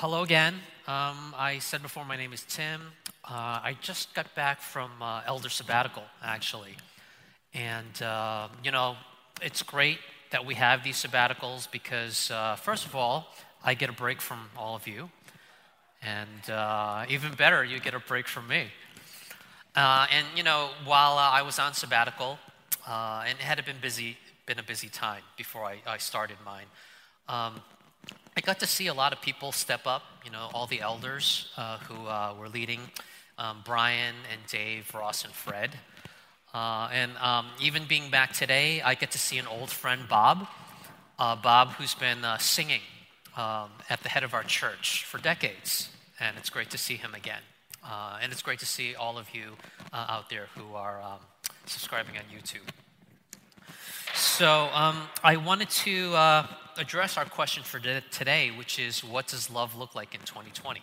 hello again. Um, I said before my name is Tim. Uh, I just got back from uh, elder sabbatical, actually. And, uh, you know, it's great that we have these sabbaticals because, uh, first of all, I get a break from all of you. And uh, even better, you get a break from me. Uh, and, you know, while I was on sabbatical, and it had been busy, been a busy time before I, I started mine. Um, I got to see a lot of people step up, you know, all the elders uh, who uh, were leading um, Brian and Dave, Ross, and Fred. Uh, and um, even being back today, I get to see an old friend, Bob. Uh, Bob, who's been uh, singing um, at the head of our church for decades. And it's great to see him again. Uh, and it's great to see all of you out there who are um, subscribing on YouTube. So um, I wanted to address our question for today, which is what does love look like in 2020?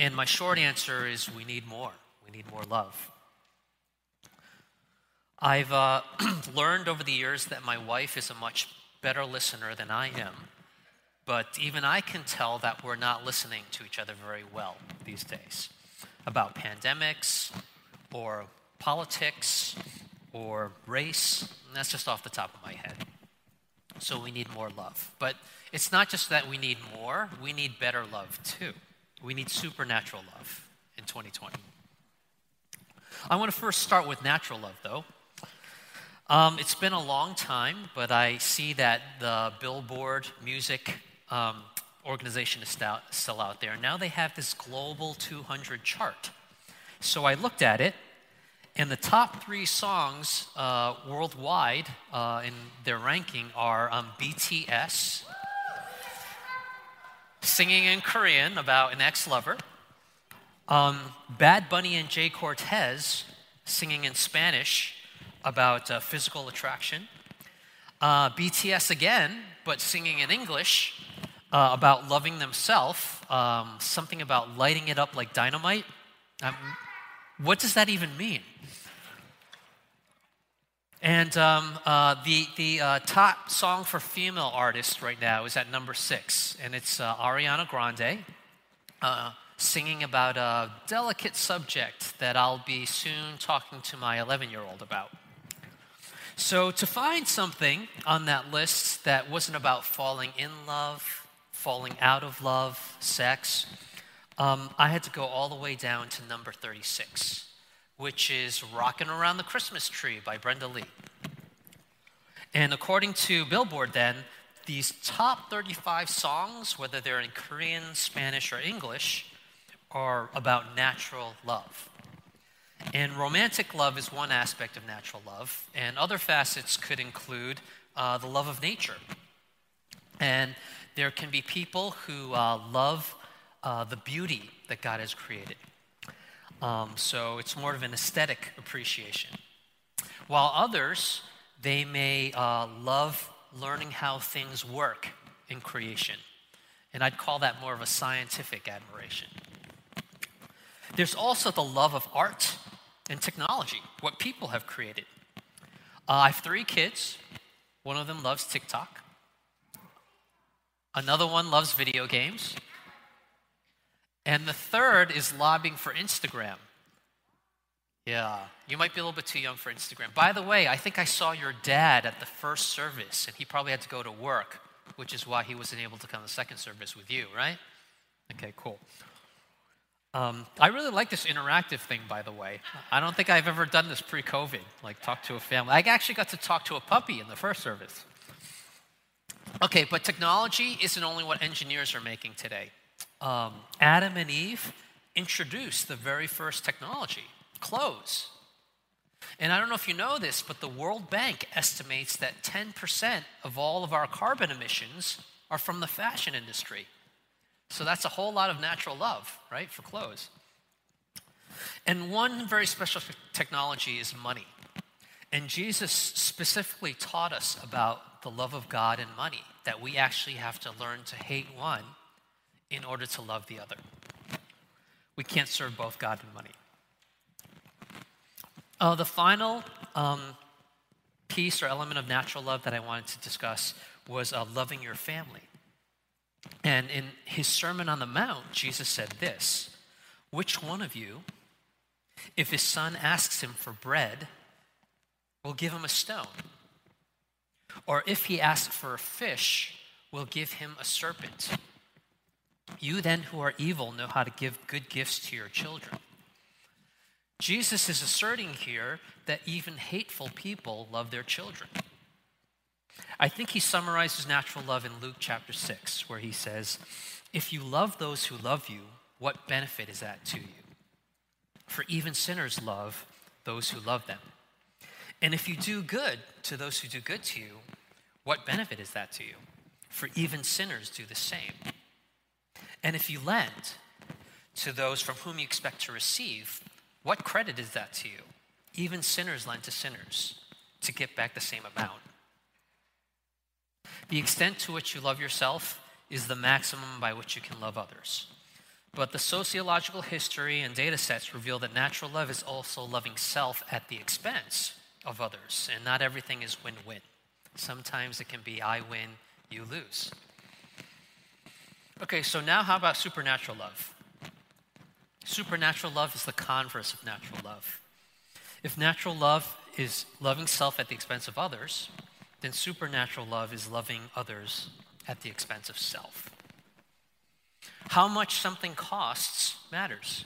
And my short answer is we need more. We need more love. I've uh, learned over the years that my wife is a much better listener than I am. But even I can tell that we're not listening to each other very well these days about pandemics or politics or race. that's just off the top of my head. So we need more love. But it's not just that we need more, we need better love too. We need supernatural love in 2020. I want to first start with natural love, though. Um, it's been a long time, but I see that the Billboard music um, organization is still out there. Now they have this global 200 chart. So I looked at it, and the top three songs uh, worldwide uh, in their ranking are um, BTS, singing in Korean about an ex lover, um, Bad Bunny and Jhay Cortez singing in Spanish about uh, physical attraction, uh, BTS again, but singing in English uh, about loving themselves, um, something about lighting it up like dynamite. Um, what does that even mean? And um, uh, the, the uh, top song for female artists right now is at number six, and it's uh, Ariana Grande uh, singing about a delicate subject that I'll be soon talking to my 11 year old about. So, to find something on that list that wasn't about falling in love, falling out of love, sex, um, I had to go all the way down to number 36, which is Rockin' Around the Christmas Tree by Brenda Lee. And according to Billboard, then, these top 35 songs, whether they're in Korean, Spanish, or English, are about natural love. And romantic love is one aspect of natural love, and other facets could include uh, the love of nature. And there can be people who uh, love uh, the beauty that God has created. Um, so it's more of an aesthetic appreciation. While others, they may uh, love learning how things work in creation. And I'd call that more of a scientific admiration. There's also the love of art and technology, what people have created. Uh, I have three kids. One of them loves TikTok. Another one loves video games. And the third is lobbying for Instagram. Yeah, you might be a little bit too young for Instagram. By the way, I think I saw your dad at the first service, and he probably had to go to work, which is why he wasn't able to come to the second service with you, right? Okay, cool. Um, I really like this interactive thing, by the way. I don't think I've ever done this pre COVID, like talk to a family. I actually got to talk to a puppy in the first service. Okay, but technology isn't only what engineers are making today um, Adam and Eve introduced the very first technology clothes. And I don't know if you know this, but the World Bank estimates that 10% of all of our carbon emissions are from the fashion industry. So that's a whole lot of natural love, right, for clothes. And one very special technology is money. And Jesus specifically taught us about the love of God and money, that we actually have to learn to hate one in order to love the other. We can't serve both God and money. Uh, the final um, piece or element of natural love that I wanted to discuss was uh, loving your family. And in his Sermon on the Mount, Jesus said this Which one of you, if his son asks him for bread, will give him a stone? Or if he asks for a fish, will give him a serpent? You then, who are evil, know how to give good gifts to your children. Jesus is asserting here that even hateful people love their children. I think he summarizes natural love in Luke chapter 6, where he says, If you love those who love you, what benefit is that to you? For even sinners love those who love them. And if you do good to those who do good to you, what benefit is that to you? For even sinners do the same. And if you lend to those from whom you expect to receive, what credit is that to you? Even sinners lend to sinners to get back the same amount. The extent to which you love yourself is the maximum by which you can love others. But the sociological history and data sets reveal that natural love is also loving self at the expense of others, and not everything is win win. Sometimes it can be I win, you lose. Okay, so now how about supernatural love? Supernatural love is the converse of natural love. If natural love is loving self at the expense of others, then supernatural love is loving others at the expense of self. How much something costs matters.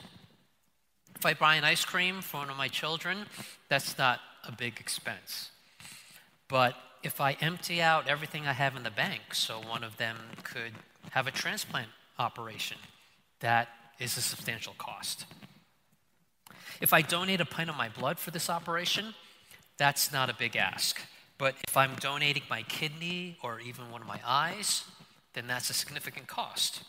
If I buy an ice cream for one of my children, that's not a big expense. But if I empty out everything I have in the bank so one of them could have a transplant operation, that is a substantial cost. If I donate a pint of my blood for this operation, that's not a big ask. But if I'm donating my kidney or even one of my eyes, then that's a significant cost.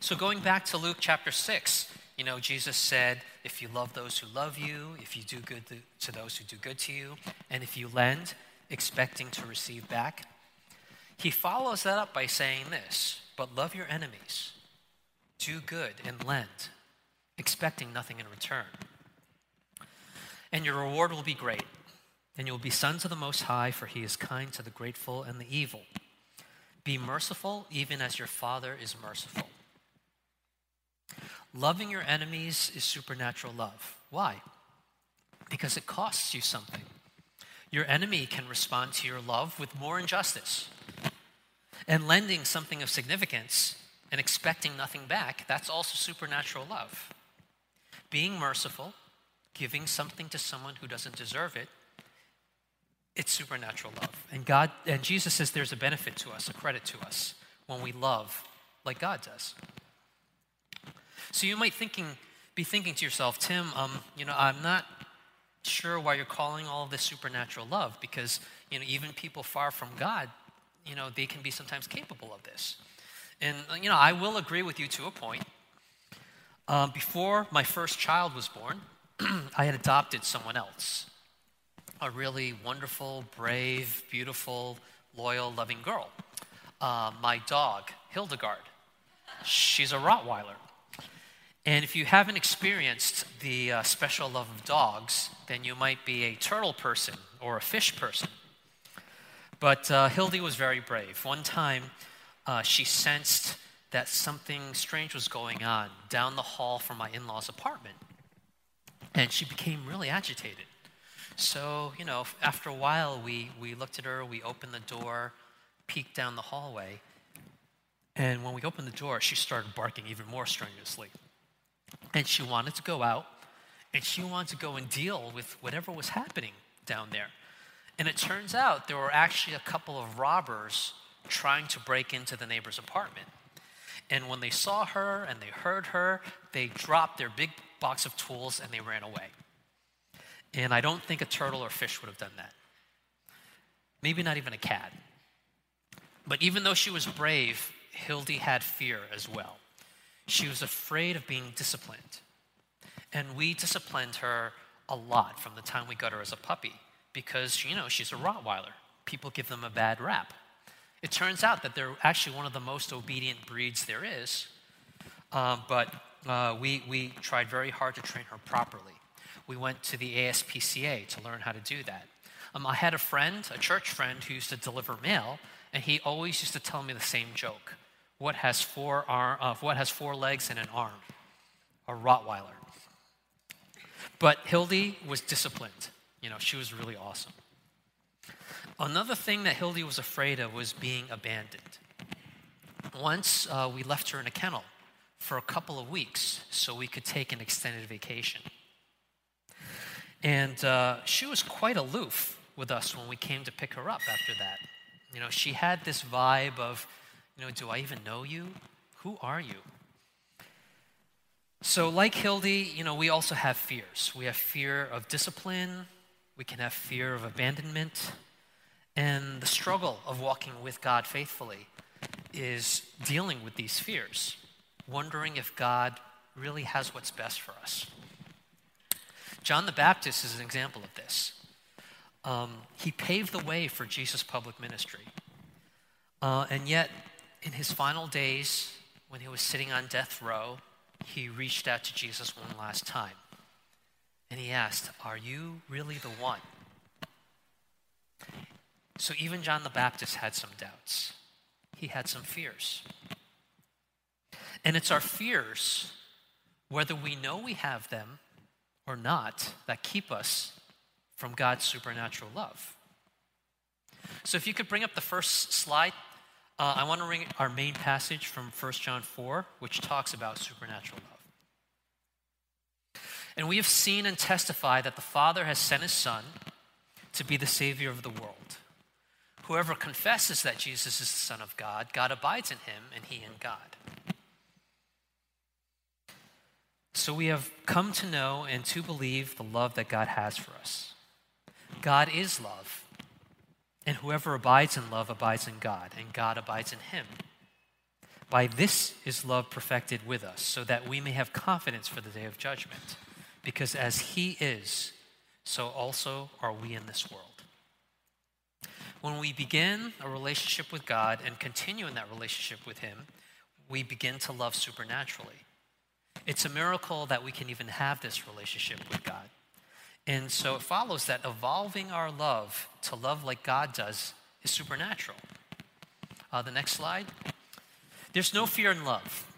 So going back to Luke chapter 6, you know, Jesus said, if you love those who love you, if you do good to those who do good to you, and if you lend, expecting to receive back, he follows that up by saying this But love your enemies, do good and lend, expecting nothing in return. And your reward will be great and you will be sons of the Most High, for he is kind to the grateful and the evil. Be merciful, even as your Father is merciful. Loving your enemies is supernatural love. Why? Because it costs you something. Your enemy can respond to your love with more injustice. And lending something of significance and expecting nothing back, that's also supernatural love. Being merciful, giving something to someone who doesn't deserve it, it's supernatural love. And God and Jesus says there's a benefit to us, a credit to us when we love like God does. So you might thinking be thinking to yourself, Tim, um, you know, I'm not sure why you're calling all this supernatural love because you know even people far from God, you know, they can be sometimes capable of this. And you know, I will agree with you to a point. Um, before my first child was born, I had adopted someone else a really wonderful, brave, beautiful, loyal, loving girl. Uh, my dog, Hildegard. She's a Rottweiler. And if you haven't experienced the uh, special love of dogs, then you might be a turtle person or a fish person. But uh, Hildy was very brave. One time, uh, she sensed that something strange was going on down the hall from my in law's apartment. And she became really agitated. So, you know, after a while, we, we looked at her, we opened the door, peeked down the hallway, and when we opened the door, she started barking even more strenuously. And she wanted to go out, and she wanted to go and deal with whatever was happening down there. And it turns out there were actually a couple of robbers trying to break into the neighbor's apartment. And when they saw her and they heard her, they dropped their big box of tools and they ran away. And I don't think a turtle or fish would have done that. Maybe not even a cat. But even though she was brave, Hildy had fear as well. She was afraid of being disciplined. And we disciplined her a lot from the time we got her as a puppy because, you know, she's a Rottweiler. People give them a bad rap. It turns out that they're actually one of the most obedient breeds there is, uh, but uh, we, we tried very hard to train her properly. We went to the ASPCA to learn how to do that. Um, I had a friend, a church friend, who used to deliver mail, and he always used to tell me the same joke. What has four, uh, what has four legs and an arm? A Rottweiler. But Hildy was disciplined. You know, she was really awesome. Another thing that Hildy was afraid of was being abandoned. Once uh, we left her in a kennel for a couple of weeks so we could take an extended vacation. And uh, she was quite aloof with us when we came to pick her up after that. You know, she had this vibe of, you know, do I even know you? Who are you? So, like Hildy, you know, we also have fears. We have fear of discipline, we can have fear of abandonment, and the struggle of walking with God faithfully is dealing with these fears, wondering if God really has what's best for us. John the Baptist is an example of this. Um, he paved the way for Jesus' public ministry. Uh, and yet, in his final days, when he was sitting on death row, he reached out to Jesus one last time. And he asked, Are you really the one? So even John the Baptist had some doubts, he had some fears. And it's our fears, whether we know we have them or not, that keep us from God's supernatural love. So if you could bring up the first slide, uh, I want to bring our main passage from 1 John 4, which talks about supernatural love. And we have seen and testified that the Father has sent his Son to be the Savior of the world. Whoever confesses that Jesus is the Son of God, God abides in him, and he in God. So we have come to know and to believe the love that God has for us. God is love, and whoever abides in love abides in God, and God abides in him. By this is love perfected with us, so that we may have confidence for the day of judgment. Because as he is, so also are we in this world. When we begin a relationship with God and continue in that relationship with him, we begin to love supernaturally. It's a miracle that we can even have this relationship with God. And so it follows that evolving our love to love like God does is supernatural. Uh, the next slide. There's no fear in love,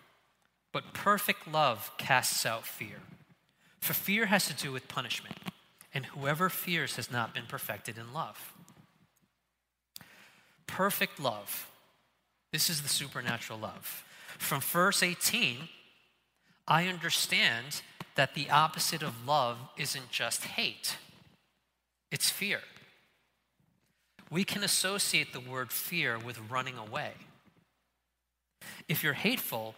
but perfect love casts out fear. For fear has to do with punishment, and whoever fears has not been perfected in love. Perfect love. This is the supernatural love. From verse 18, I understand that the opposite of love isn't just hate, it's fear. We can associate the word fear with running away. If you're hateful,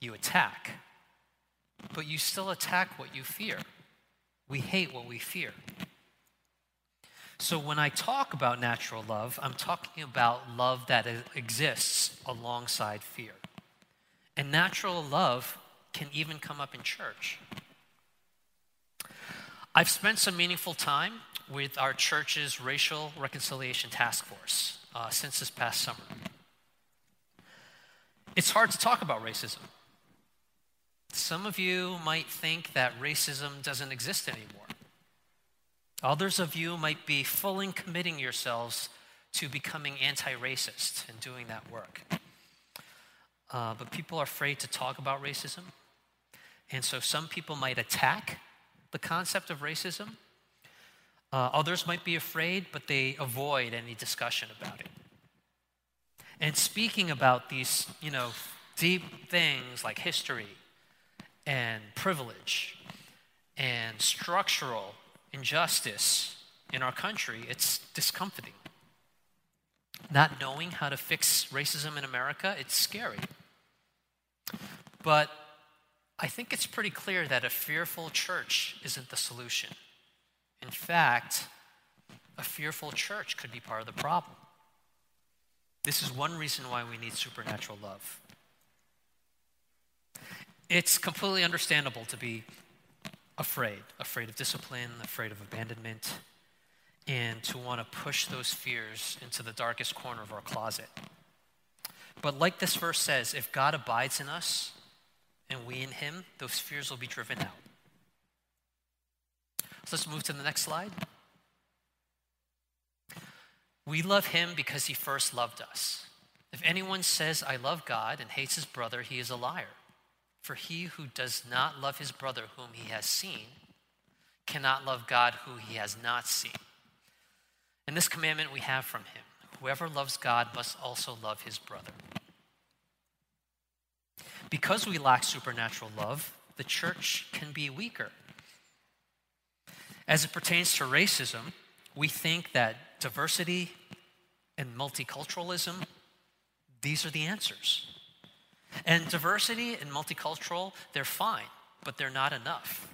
you attack, but you still attack what you fear. We hate what we fear. So when I talk about natural love, I'm talking about love that exists alongside fear. And natural love can even come up in church. I've spent some meaningful time with our church's racial reconciliation task force uh, since this past summer. It's hard to talk about racism. Some of you might think that racism doesn't exist anymore. Others of you might be fully committing yourselves to becoming anti racist and doing that work. Uh, but people are afraid to talk about racism. And so some people might attack the concept of racism. Uh, others might be afraid, but they avoid any discussion about it. And speaking about these, you know, deep things like history and privilege and structural injustice in our country, it's discomforting. Not knowing how to fix racism in America, it's scary. But I think it's pretty clear that a fearful church isn't the solution. In fact, a fearful church could be part of the problem. This is one reason why we need supernatural love. It's completely understandable to be afraid, afraid of discipline, afraid of abandonment, and to want to push those fears into the darkest corner of our closet. But like this verse says, if God abides in us, and we in Him, those fears will be driven out. So let's move to the next slide. We love him because he first loved us. If anyone says, I love God, and hates his brother, he is a liar. For he who does not love his brother whom he has seen cannot love God who he has not seen. And this commandment we have from him whoever loves God must also love his brother. Because we lack supernatural love, the church can be weaker. As it pertains to racism, we think that diversity and multiculturalism, these are the answers. And diversity and multicultural, they're fine, but they're not enough.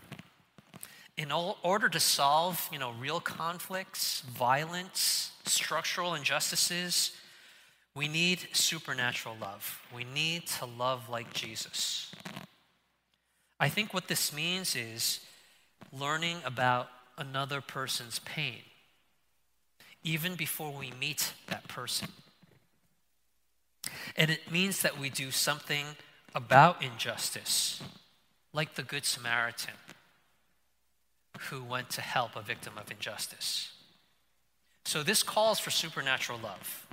In order to solve, you know, real conflicts, violence, structural injustices, we need supernatural love. We need to love like Jesus. I think what this means is learning about another person's pain, even before we meet that person. And it means that we do something about injustice, like the Good Samaritan who went to help a victim of injustice. So, this calls for supernatural love.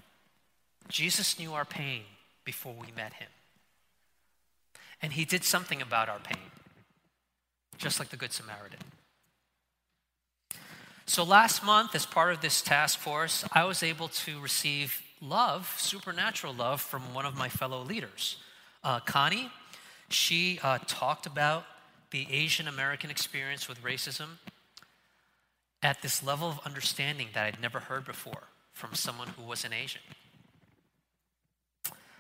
Jesus knew our pain before we met him. And he did something about our pain, just like the Good Samaritan. So, last month, as part of this task force, I was able to receive love, supernatural love, from one of my fellow leaders. Uh, Connie, she uh, talked about the Asian American experience with racism at this level of understanding that I'd never heard before from someone who wasn't Asian.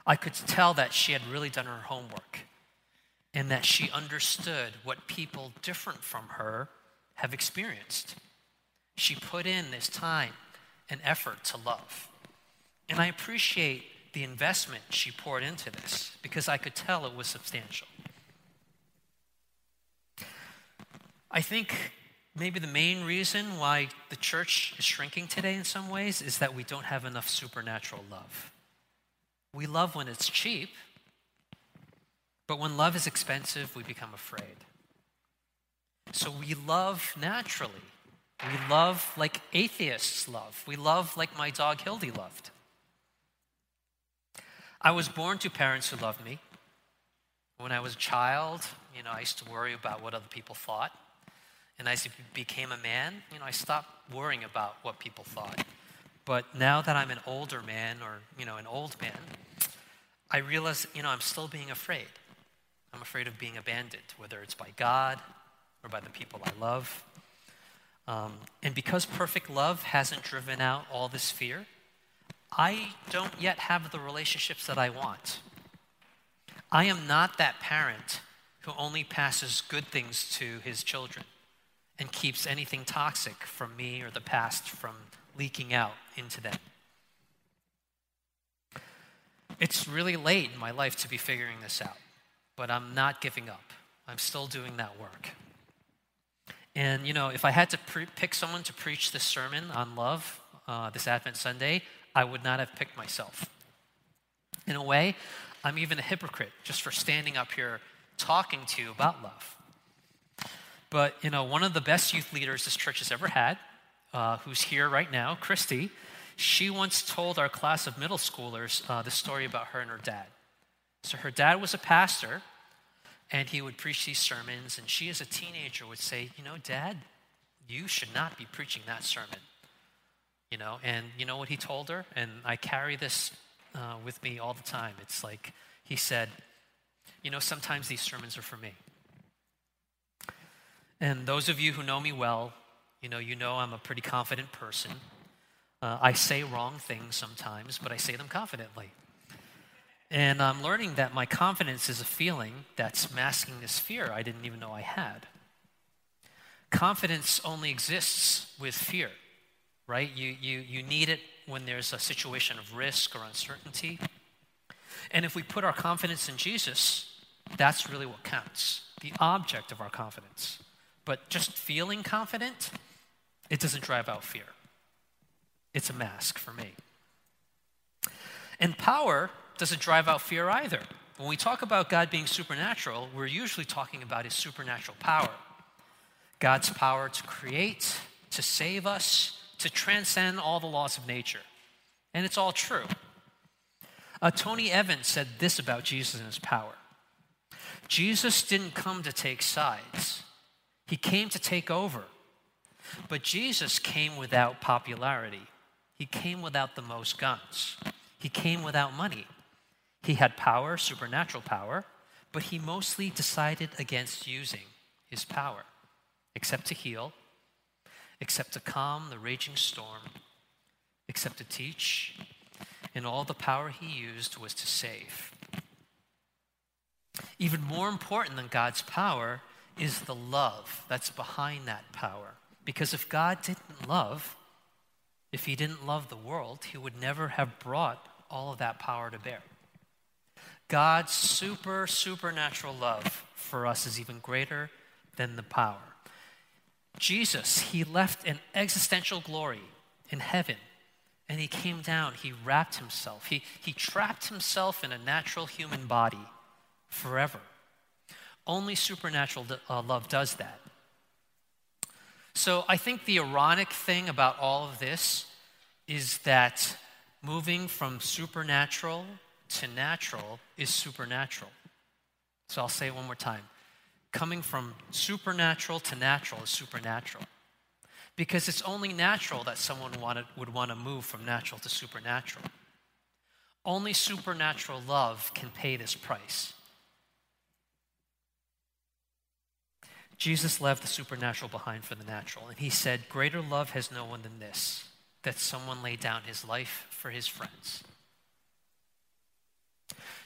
I could tell that she had really done her homework and that she understood what people different from her have experienced. She put in this time and effort to love. And I appreciate the investment she poured into this because I could tell it was substantial. I think maybe the main reason why the church is shrinking today in some ways is that we don't have enough supernatural love. We love when it's cheap, but when love is expensive, we become afraid. So we love naturally. We love like atheists love. We love like my dog Hildy loved. I was born to parents who loved me. When I was a child, you know, I used to worry about what other people thought. And as I became a man, you know, I stopped worrying about what people thought. But now that I'm an older man or, you know, an old man, I realize, you know, I'm still being afraid. I'm afraid of being abandoned, whether it's by God or by the people I love. Um, and because perfect love hasn't driven out all this fear, I don't yet have the relationships that I want. I am not that parent who only passes good things to his children and keeps anything toxic from me or the past from leaking out into them. It's really late in my life to be figuring this out, but I'm not giving up. I'm still doing that work. And, you know, if I had to pre- pick someone to preach this sermon on love uh, this Advent Sunday, I would not have picked myself. In a way, I'm even a hypocrite just for standing up here talking to you about love. But, you know, one of the best youth leaders this church has ever had, uh, who's here right now, Christy, she once told our class of middle schoolers uh, the story about her and her dad. So her dad was a pastor, and he would preach these sermons, and she, as a teenager, would say, You know, Dad, you should not be preaching that sermon. You know, and you know what he told her? And I carry this uh, with me all the time. It's like he said, You know, sometimes these sermons are for me. And those of you who know me well, you know, you know I'm a pretty confident person. Uh, I say wrong things sometimes, but I say them confidently. And I'm learning that my confidence is a feeling that's masking this fear I didn't even know I had. Confidence only exists with fear, right? You, you, you need it when there's a situation of risk or uncertainty. And if we put our confidence in Jesus, that's really what counts, the object of our confidence. But just feeling confident, it doesn't drive out fear. It's a mask for me. And power doesn't drive out fear either. When we talk about God being supernatural, we're usually talking about his supernatural power. God's power to create, to save us, to transcend all the laws of nature. And it's all true. Uh, Tony Evans said this about Jesus and his power Jesus didn't come to take sides, he came to take over. But Jesus came without popularity, he came without the most guns, he came without money. He had power, supernatural power, but he mostly decided against using his power, except to heal, except to calm the raging storm, except to teach, and all the power he used was to save. Even more important than God's power is the love that's behind that power. Because if God didn't love, if he didn't love the world, he would never have brought all of that power to bear. God's super, supernatural love for us is even greater than the power. Jesus, he left an existential glory in heaven and he came down. He wrapped himself. He, he trapped himself in a natural human body forever. Only supernatural uh, love does that. So I think the ironic thing about all of this is that moving from supernatural to natural is supernatural. So I'll say it one more time. Coming from supernatural to natural is supernatural. Because it's only natural that someone wanted, would want to move from natural to supernatural. Only supernatural love can pay this price. Jesus left the supernatural behind for the natural, and he said, Greater love has no one than this, that someone lay down his life for his friends.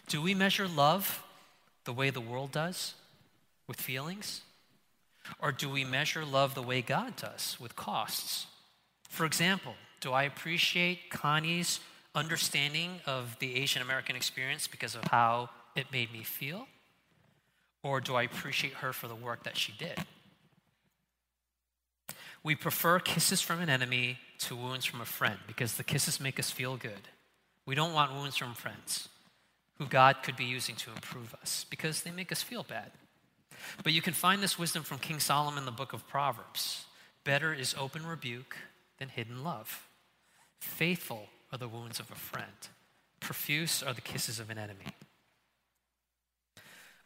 Do we measure love the way the world does, with feelings? Or do we measure love the way God does, with costs? For example, do I appreciate Connie's understanding of the Asian American experience because of how it made me feel? Or do I appreciate her for the work that she did? We prefer kisses from an enemy to wounds from a friend because the kisses make us feel good. We don't want wounds from friends who God could be using to improve us because they make us feel bad. But you can find this wisdom from King Solomon in the book of Proverbs. Better is open rebuke than hidden love. Faithful are the wounds of a friend, profuse are the kisses of an enemy.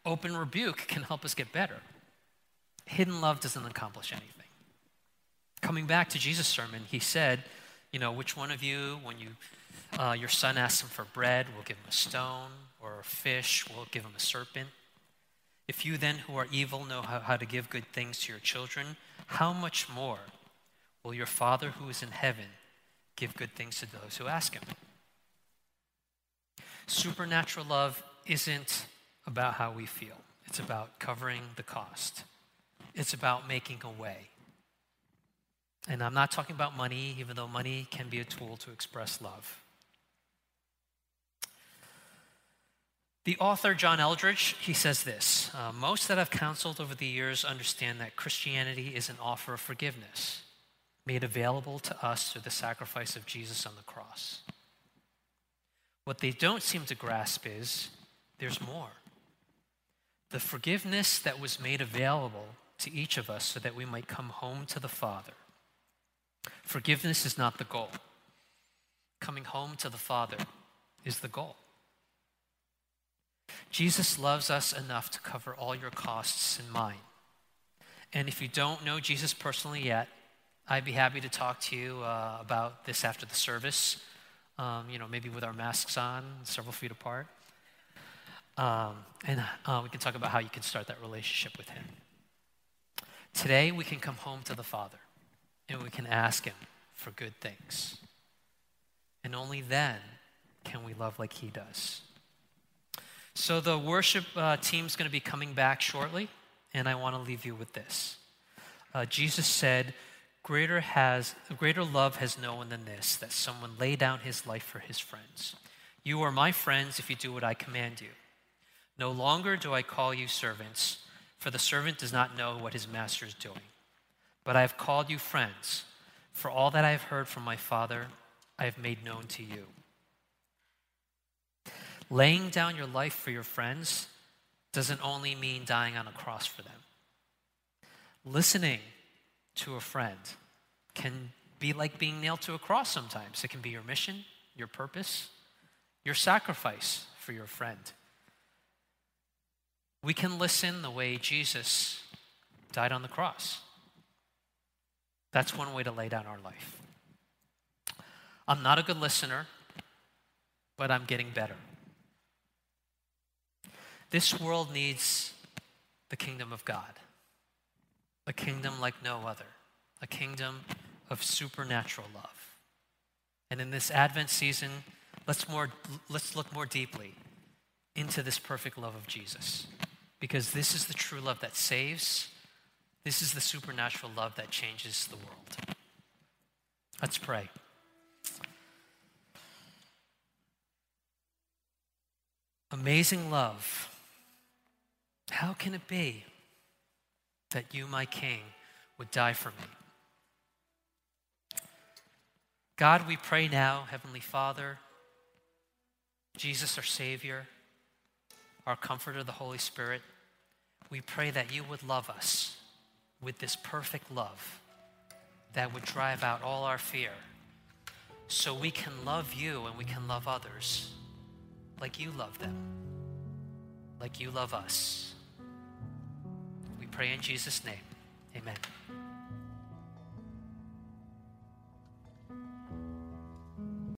Open rebuke can help us get better. Hidden love doesn't accomplish anything. Coming back to Jesus' sermon, he said, You know, which one of you, when you, uh, your son asks him for bread, will give him a stone, or a fish, will give him a serpent? If you then, who are evil, know how, how to give good things to your children, how much more will your Father who is in heaven give good things to those who ask him? Supernatural love isn't about how we feel, it's about covering the cost, it's about making a way. And I'm not talking about money, even though money can be a tool to express love. The author John Eldredge, he says this uh, Most that I've counseled over the years understand that Christianity is an offer of forgiveness made available to us through the sacrifice of Jesus on the cross. What they don't seem to grasp is there's more. The forgiveness that was made available to each of us so that we might come home to the Father. Forgiveness is not the goal, coming home to the Father is the goal. Jesus loves us enough to cover all your costs and mine. And if you don't know Jesus personally yet, I'd be happy to talk to you uh, about this after the service. Um, you know, maybe with our masks on, several feet apart. Um, and uh, we can talk about how you can start that relationship with Him. Today, we can come home to the Father and we can ask Him for good things. And only then can we love like He does. So the worship uh, team's going to be coming back shortly, and I want to leave you with this. Uh, Jesus said, greater, has, greater love has no one than this, that someone lay down his life for his friends. You are my friends if you do what I command you. No longer do I call you servants, for the servant does not know what his master is doing. But I have called you friends, for all that I have heard from my Father, I have made known to you. Laying down your life for your friends doesn't only mean dying on a cross for them. Listening to a friend can be like being nailed to a cross sometimes. It can be your mission, your purpose, your sacrifice for your friend. We can listen the way Jesus died on the cross. That's one way to lay down our life. I'm not a good listener, but I'm getting better. This world needs the kingdom of God, a kingdom like no other, a kingdom of supernatural love. And in this Advent season, let's, more, let's look more deeply into this perfect love of Jesus. Because this is the true love that saves, this is the supernatural love that changes the world. Let's pray. Amazing love. How can it be that you, my King, would die for me? God, we pray now, Heavenly Father, Jesus, our Savior, our Comforter, the Holy Spirit, we pray that you would love us with this perfect love that would drive out all our fear so we can love you and we can love others like you love them, like you love us. We pray in Jesus' name. Amen.